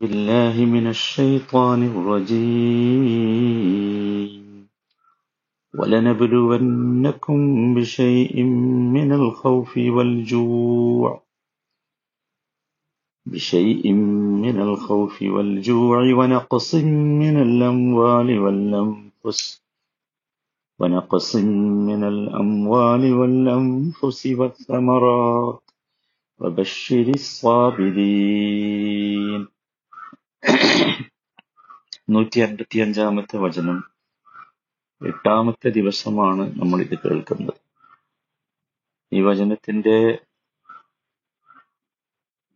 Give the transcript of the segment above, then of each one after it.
بالله من الشيطان الرجيم. ولنبلونكم بشيء من الخوف والجوع. بشيء من الخوف والجوع ونقص من الأموال والأنفس. ونقص من الأموال والأنفس والثمرات. وبشر الصابرين. നൂറ്റി അൻപത്തിയഞ്ചാമത്തെ വചനം. എട്ടാമത്തെ ദിവസമാണ് നമ്മൾ ഇത് കേൾക്കുന്നത്. ഈ വചനത്തിന്റെ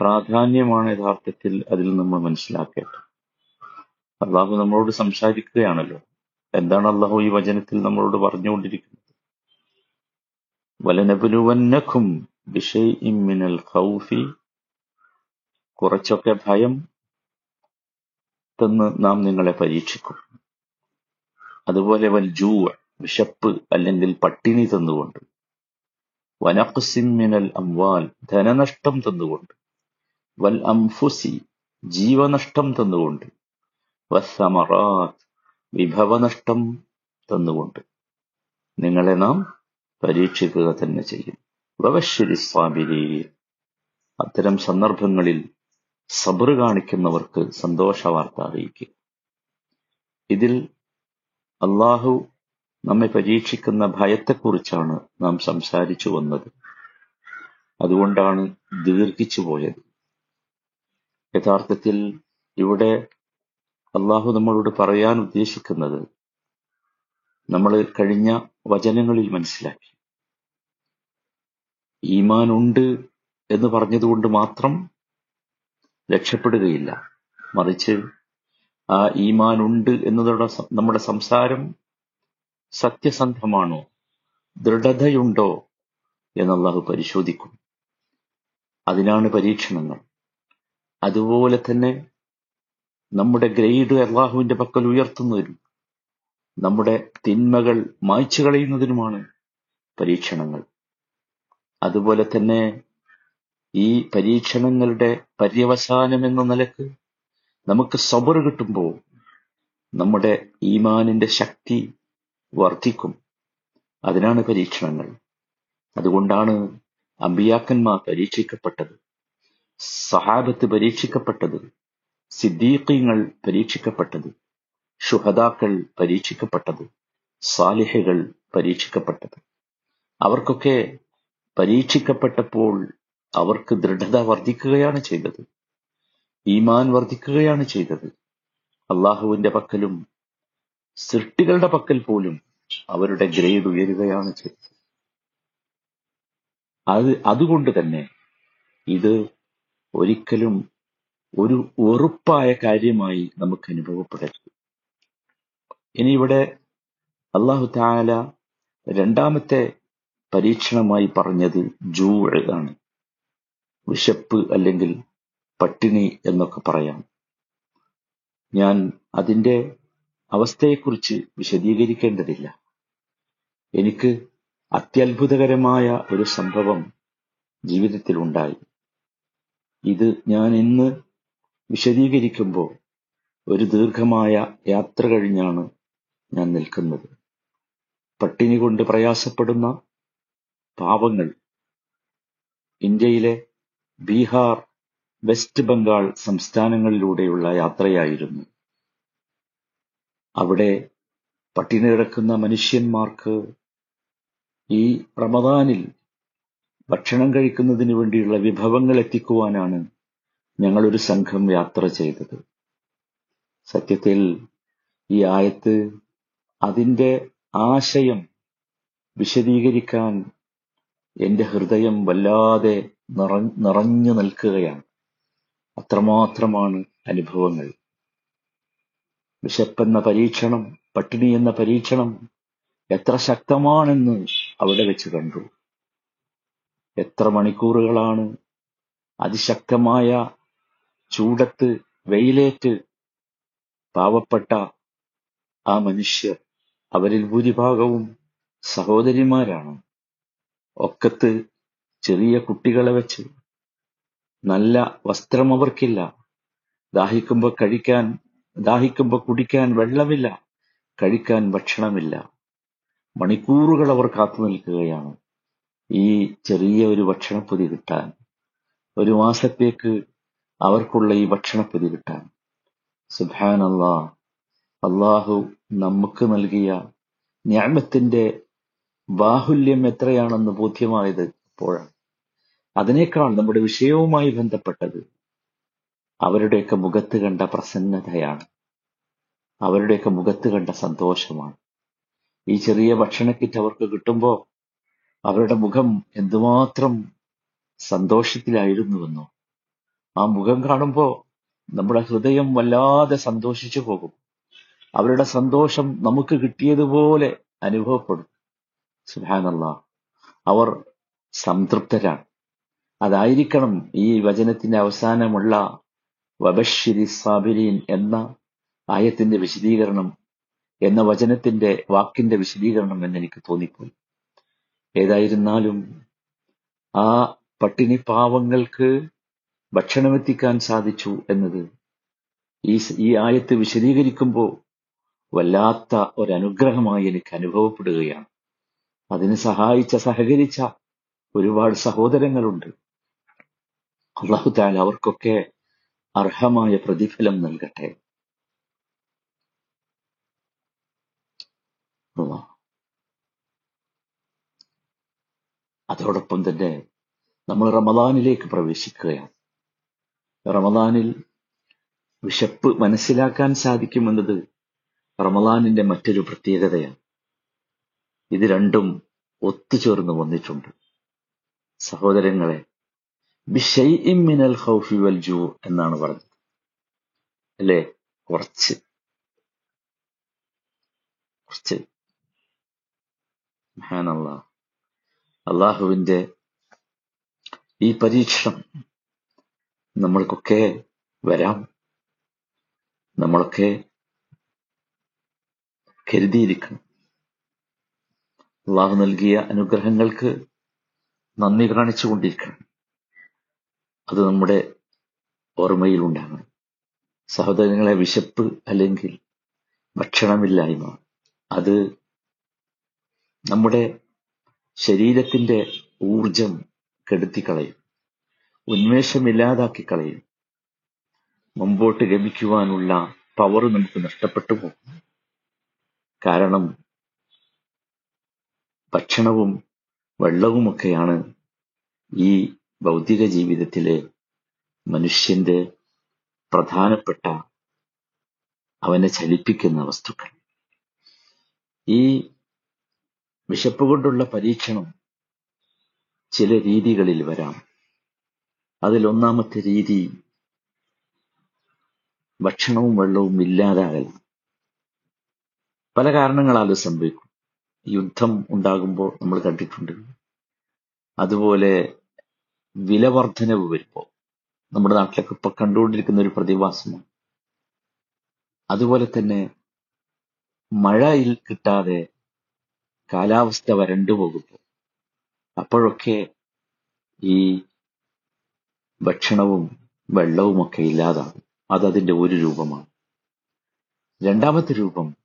പ്രാധാന്യമാണ് യഥാർത്ഥത്തിൽ അതിൽ നമ്മൾ മനസ്സിലാക്കേണ്ടത്. അള്ളാഹു നമ്മളോട് സംസാരിക്കുകയാണല്ലോ. എന്താണ് അള്ളാഹു ഈ വചനത്തിൽ നമ്മളോട് പറഞ്ഞുകൊണ്ടിരിക്കുന്നത്? വലനബുലുവന്നഖും മിനൽ ഖൗഫി കുറച്ചൊക്കെ ഭയം തന്ന് നാം നിങ്ങളെ പരീക്ഷിക്കും. അതുപോലെ വൽ ജൂ വിശപ്പ് അല്ലെങ്കിൽ പട്ടിണി തന്നുകൊണ്ട്. വനഖസിൻ മിനൽ അംവാൽ ധനനഷ്ടം തന്നുകൊണ്ട്. വൽ അംഫുസി ജീവനഷ്ടം തന്നുകൊണ്ട്. വസ്സമറാത്ത് വിഭവനഷ്ടം തന്നുകൊണ്ട്. നിങ്ങളെ നാം പരീക്ഷിക്കുക തന്നെ ചെയ്യും. വവശ്ശരി അത്തരം സന്ദർഭങ്ങളിൽ സബർ കാണിക്കുന്നവർക്ക് സന്തോഷ വാർത്ത അറിയിക്കുക ഇതിൽ അള്ളാഹു നമ്മെ പരീക്ഷിക്കുന്ന ഭയത്തെക്കുറിച്ചാണ് നാം സംസാരിച്ചു വന്നത്. അതുകൊണ്ടാണ് ദീർഘിച്ചു പോയത്. യഥാർത്ഥത്തിൽ ഇവിടെ അള്ളാഹു നമ്മളോട് പറയാൻ ഉദ്ദേശിക്കുന്നത് നമ്മൾ കഴിഞ്ഞ വചനങ്ങളിൽ മനസ്സിലാക്കി. ഈമാനുണ്ട് എന്ന് പറഞ്ഞതുകൊണ്ട് മാത്രം രക്ഷപ്പെടുകയില്ല. മറിച്ച് ആ ഈമാൻ ഉണ്ട് എന്നതോടെ നമ്മുടെ സംസാരം സത്യസന്ധമാണോ? ദൃഢതയുണ്ടോ? എന്നല്ലാഹു പരിശോധിക്കും. അതിനാണ് പരീക്ഷണങ്ങൾ. അതുപോലെ തന്നെ നമ്മുടെ ഗ്രേഡ് അള്ളാഹുവിന്റെ പക്കൽ ഉയർത്തുന്നതിനും നമ്മുടെ തിന്മകൾ മായ്ച്ചു കളയുന്നതിനുമാണ് പരീക്ഷണങ്ങൾ. അതുപോലെ തന്നെ ഈ പരീക്ഷണങ്ങളുടെ പര്യവസാനം എന്ന നിലയ്ക്ക് നമുക്ക് സബർ കിട്ടുമ്പോൾ നമ്മുടെ ഈമാനിന്റെ ശക്തി വർദ്ധിക്കും. അതിനാണ് പരീക്ഷണങ്ങൾ. അതുകൊണ്ടാണ് അമ്പിയാക്കന്മാർ പരീക്ഷിക്കപ്പെട്ടത് സഹാബത്ത് പരീക്ഷിക്കപ്പെട്ടത് സിദ്ദീഖീങ്ങൾ പരീക്ഷിക്കപ്പെട്ടത് ഷുഹദാക്കൾ പരീക്ഷിക്കപ്പെട്ടത് സാലിഹകൾ പരീക്ഷിക്കപ്പെട്ടത്. അവർക്കൊക്കെ പരീക്ഷിക്കപ്പെട്ടപ്പോൾ അവർക്ക് ദൃഢത വർദ്ധിക്കുകയാണ് ചെയ്തത്. ഈമാൻ വർദ്ധിക്കുകയാണ് ചെയ്തത്. അള്ളാഹുവിന്റെ പക്കലും സൃഷ്ടികളുടെ പക്കൽ പോലും അവരുടെ ഗ്രേഡ് ഉയരുകയാണ് ചെയ്തത്. അത് അതുകൊണ്ട് തന്നെ ഇത് ഒരിക്കലും ഒരു വെറുപ്പായ കാര്യമായി നമുക്ക് അനുഭവപ്പെടരുത്. ഇനി ഇവിടെ അള്ളാഹു താല രണ്ടാമത്തെ പരീക്ഷണമായി പറഞ്ഞത് ജൂ ആണ്. വിശപ്പ് അല്ലെങ്കിൽ പട്ടിണി എന്നൊക്കെ പറയാം. ഞാൻ അതിന്റെ അവസ്ഥയെക്കുറിച്ച് വിശദീകരിക്കേണ്ടതില്ല. എനിക്ക് അത്യത്ഭുതകരമായ ഒരു സംഭവം ജീവിതത്തിൽ ഉണ്ടായി. ഇത് ഞാൻ ഇന്ന് വിശദീകരിക്കുമ്പോൾ ഒരു ദീർഘമായ യാത്ര കഴിഞ്ഞാണ് ഞാൻ നിൽക്കുന്നത്. പട്ടിണി കൊണ്ട് പ്രയാസപ്പെടുന്ന പാവങ്ങൾ ഇന്ത്യയിലെ ബീഹാർ വെസ്റ്റ് ബംഗാൾ സംസ്ഥാനങ്ങളിലൂടെയുള്ള യാത്രയായിരുന്നു. അവിടെ പട്ടിണി കിടക്കുന്ന മനുഷ്യന്മാർക്ക് ഈ റമദാനിൽ ഭക്ഷണം കഴിക്കുന്നതിന് വേണ്ടിയുള്ള വിഭവങ്ങൾ എത്തിക്കുവാനാണ് ഞങ്ങളൊരു സംഘം യാത്ര ചെയ്തത്. സത്യത്തിൽ ഈ ആയത്ത് അതിന്റെ ആശയം വിശദീകരിക്കാൻ എന്റെ ഹൃദയം വല്ലാതെ നിറഞ്ഞു നിൽക്കുകയാണ്. അത്രമാത്രമാണ് അനുഭവങ്ങൾ. വിശപ്പെന്ന പരീക്ഷണം പട്ടിണി എന്ന പരീക്ഷണം എത്ര ശക്തമാണെന്ന് അവിടെ വെച്ച് കണ്ടു. എത്ര മണിക്കൂറുകളാണ് അതിശക്തമായ ചൂടത്ത് വെയിലേറ്റ് പാവപ്പെട്ട ആ മനുഷ്യർ. അവരിൽ ഭൂരിഭാഗവും സഹോദരിമാരാണ്. ഒക്കത്ത് ചെറിയ കുട്ടികളെ വെച്ച് നല്ല വസ്ത്രം അവർക്കില്ല. ദാഹിക്കുമ്പോൾ കഴിക്കാൻ ദാഹിക്കുമ്പോൾ കുടിക്കാൻ വെള്ളമില്ല. കഴിക്കാൻ ഭക്ഷണമില്ല. മണിക്കൂറുകൾ അവർ കാത്തു നിൽക്കുകയാണ്. ഈ ചെറിയ ഒരു ഭക്ഷണപ്പൊതി കിട്ടാൻ ഒരു മാസത്തേക്ക് അവർക്കുള്ള ഈ ഭക്ഷണപ്പൊതി കിട്ടാൻ. സുഹാൻ അള്ളാഹ് അള്ളാഹു നമുക്ക് നൽകിയ ന്യാമത്തിന്റെ ബാഹുല്യം എത്രയാണെന്ന് ബോധ്യമായത് അപ്പോഴാണ് അതിനേക്കാൾ നമ്മുടെ വിഷയവുമായി ബന്ധപ്പെട്ടത് അവരുടെയൊക്കെ മുഖത്ത് കണ്ട പ്രസന്നതയാണ്. അവരുടെയൊക്കെ മുഖത്ത് കണ്ട സന്തോഷമാണ്. ഈ ചെറിയ ഭക്ഷണക്കിറ്റ് അവർക്ക് കിട്ടുമ്പോൾ അവരുടെ മുഖം എന്തുമാത്രം സന്തോഷത്തിലായിരുന്നുവെന്നോ. ആ മുഖം കാണുമ്പോൾ നമ്മുടെ ഹൃദയം വല്ലാതെ സന്തോഷിച്ചു പോകും. അവരുടെ സന്തോഷം നമുക്ക് കിട്ടിയതുപോലെ അനുഭവപ്പെടും. സുഹാനല്ല അവർ സംതൃപ്തരാണ്. അതായിരിക്കണം ഈ വചനത്തിന്റെ അവസാനമുള്ള വബഷിരി സാബിരീൻ എന്ന ആയത്തിന്റെ വിശദീകരണം എന്ന വചനത്തിന്റെ വാക്കിന്റെ വിശദീകരണം എന്ന് എനിക്ക് തോന്നിപ്പോയി. ഏതായിരുന്നാലും ആ പട്ടിണി പാവങ്ങൾക്ക് ഭക്ഷണമെത്തിക്കാൻ സാധിച്ചു എന്നത് ഈ ഈ ആയത്ത് വിശദീകരിക്കുമ്പോൾ വല്ലാത്ത ഒരനുഗ്രഹമായി എനിക്ക് അനുഭവപ്പെടുകയാണ്. അതിന് സഹായിച്ച സഹകരിച്ച ഒരുപാട് സഹോദരങ്ങളുണ്ട്. അള്ളാഹുദാൽ അവർക്കൊക്കെ അർഹമായ പ്രതിഫലം നൽകട്ടെ. അതോടൊപ്പം തന്നെ നമ്മൾ റമദാനിലേക്ക് പ്രവേശിക്കുകയാണ്. റമദാനിൽ വിശപ്പ് മനസ്സിലാക്കാൻ സാധിക്കുമെന്നത് റമദാനിന്റെ മറ്റൊരു പ്രത്യേകതയാണ്. ഇത് രണ്ടും ഒത്തുചേർന്ന് വന്നിട്ടുണ്ട്. സഹോദരങ്ങളെ മിനൽ ഖൗഫി വൽ ജൂ എന്നാണ് പറഞ്ഞത്. അല്ലേ? കുറച്ച്. കുറച്ച്. അള്ളാഹുവിന്റെ ഈ പരീക്ഷണം നമ്മൾക്കൊക്കെ വരാം. നമ്മളൊക്കെ കരുതിയിരിക്കണം. അള്ളാഹു നൽകിയ അനുഗ്രഹങ്ങൾക്ക് നന്ദി കാണിച്ചുകൊണ്ടിരിക്കണം. അത് നമ്മുടെ ഓർമ്മയിൽ ഉണ്ടാകണം സഹോദരങ്ങളെ വിശപ്പ് അല്ലെങ്കിൽ ഭക്ഷണമില്ലായ്മ അത് നമ്മുടെ ശരീരത്തിന്റെ ഊർജം കെടുത്തിക്കളയും ഉന്മേഷമില്ലാതാക്കി കളയും മുമ്പോട്ട് ഗമിക്കുവാനുള്ള പവർ നമുക്ക് നഷ്ടപ്പെട്ടു പോകും. കാരണം ഭക്ഷണവും വെള്ളവുമൊക്കെയാണ് ഈ ഭൗതിക ജീവിതത്തിലെ മനുഷ്യന്റെ പ്രധാനപ്പെട്ട അവനെ ചലിപ്പിക്കുന്ന വസ്തുക്കൾ. ഈ വിശപ്പ് കൊണ്ടുള്ള പരീക്ഷണം ചില രീതികളിൽ വരാം. അതിലൊന്നാമത്തെ രീതി ഭക്ഷണവും വെള്ളവും ഇല്ലാതാകൽ. പല കാരണങ്ങളാൽ ഇത് സംഭവിക്കും. യുദ്ധം ഉണ്ടാകുമ്പോൾ നമ്മൾ കണ്ടിട്ടുണ്ട്. അതുപോലെ വില വർധനവ് വരുമ്പോൾ നമ്മുടെ നാട്ടിലൊക്കെ ഇപ്പൊ കണ്ടുകൊണ്ടിരിക്കുന്ന ഒരു പ്രതിഭാസമാണ്. അതുപോലെ തന്നെ മഴയിൽ കിട്ടാതെ കാലാവസ്ഥ വരണ്ടു പോകുമ്പോൾ അപ്പോഴൊക്കെ ഈ ഭക്ഷണവും വെള്ളവുമൊക്കെ ഇല്ലാതാകും. അതതിന്റെ ഒരു രൂപമാണ്. രണ്ടാമത്തെ രൂപം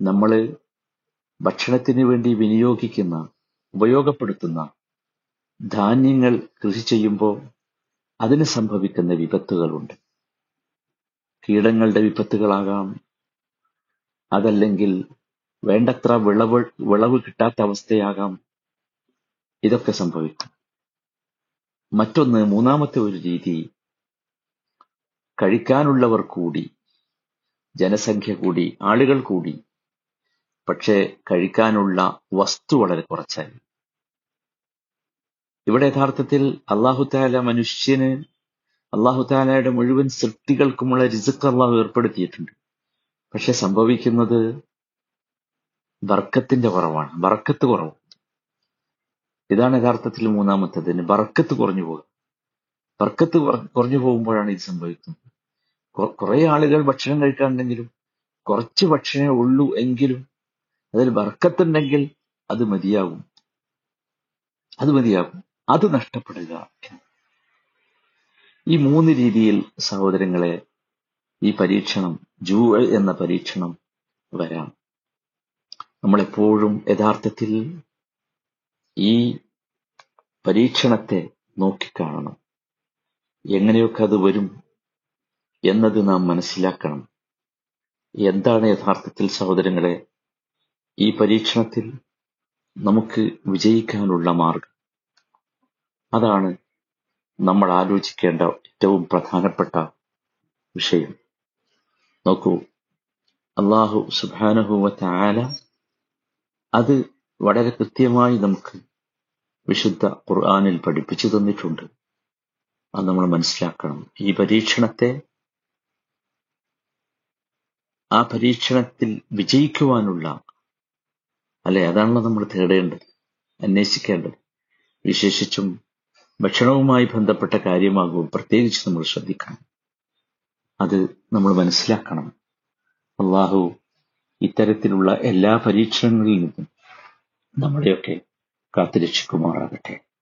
നമ്മൾ ഭക്ഷണത്തിന് വേണ്ടി വിനിയോഗിക്കുന്ന ഉപയോഗപ്പെടുത്തുന്ന ധാന്യങ്ങൾ കൃഷി ചെയ്യുമ്പോൾ അതിന് സംഭവിക്കുന്ന വിപത്തുകളുണ്ട്. കീടങ്ങളുടെ വിപത്തുകളാകാം. അതല്ലെങ്കിൽ വേണ്ടത്ര വിളവ് വിളവ് കിട്ടാത്ത അവസ്ഥയാകാം. ഇതൊക്കെ സംഭവിക്കും. മറ്റൊന്ന് മൂന്നാമത്തെ ഒരു രീതി കഴിക്കാനുള്ളവർ കൂടി ജനസംഖ്യ കൂടി ആളുകൾ കൂടി പക്ഷേ കഴിക്കാനുള്ള വസ്തു വളരെ കുറച്ചായി ഇവിടെ യഥാർത്ഥത്തിൽ അള്ളാഹുത്താല മനുഷ്യന് അള്ളാഹുത്താലയുടെ മുഴുവൻ സൃഷ്ടികൾക്കുമുള്ള രിസുക്ക് അള്ളാഹു ഏർപ്പെടുത്തിയിട്ടുണ്ട്. പക്ഷെ സംഭവിക്കുന്നത് ബർക്കത്തിന്റെ കുറവാണ്. ബർക്കത്ത് കുറവ്. ഇതാണ് യഥാർത്ഥത്തിൽ മൂന്നാമത്തതിന് ബർക്കത്ത് കുറഞ്ഞു പോകുക ബർക്കത്ത് കുറഞ്ഞു പോകുമ്പോഴാണ് ഇത് സംഭവിക്കുന്നത്. കുറെ ആളുകൾ ഭക്ഷണം കഴിക്കാറുണ്ടെങ്കിലും കുറച്ച് ഭക്ഷണമേ ഉള്ളൂ എങ്കിലും അതിൽ വർക്കത്തുണ്ടെങ്കിൽ അത് മതിയാവും അത് മതിയാവും അത് നഷ്ടപ്പെടുക. ഈ മൂന്ന് രീതിയിൽ സഹോദരങ്ങളെ ഈ പരീക്ഷണം ജൂ എന്ന പരീക്ഷണം വരാം. നമ്മളെപ്പോഴും യഥാർത്ഥത്തിൽ ഈ പരീക്ഷണത്തെ നോക്കിക്കാണണം. എങ്ങനെയൊക്കെ അത് വരും എന്നത് നാം മനസ്സിലാക്കണം. എന്താണ് യഥാർത്ഥത്തിൽ സഹോദരങ്ങളെ ഈ പരീക്ഷണത്തിൽ നമുക്ക് വിജയിക്കാനുള്ള മാർഗം. അതാണ് നമ്മൾ ആലോചിക്കേണ്ട ഏറ്റവും പ്രധാനപ്പെട്ട വിഷയം. നോക്കൂ അള്ളാഹു സുഭാനുഭവത്തെ ആല അത് വളരെ കൃത്യമായി നമുക്ക് വിശുദ്ധ ഖുർആാനിൽ പഠിപ്പിച്ചു തന്നിട്ടുണ്ട്. അത് നമ്മൾ മനസ്സിലാക്കണം. ഈ പരീക്ഷണത്തെ ആ പരീക്ഷണത്തിൽ വിജയിക്കുവാനുള്ള അല്ലെ? അതാണല്ലോ നമ്മൾ തേടേണ്ടത് അന്വേഷിക്കേണ്ടത്. വിശേഷിച്ചും ഭക്ഷണവുമായി ബന്ധപ്പെട്ട കാര്യമാകും പ്രത്യേകിച്ച് നമ്മൾ ശ്രദ്ധിക്കണം. അത് നമ്മൾ മനസ്സിലാക്കണം. അള്ളാഹു ഇത്തരത്തിലുള്ള എല്ലാ പരീക്ഷണങ്ങളിൽ നിന്നും നമ്മളെയൊക്കെ കാത്തുരക്ഷിക്കുമാറാകട്ടെ.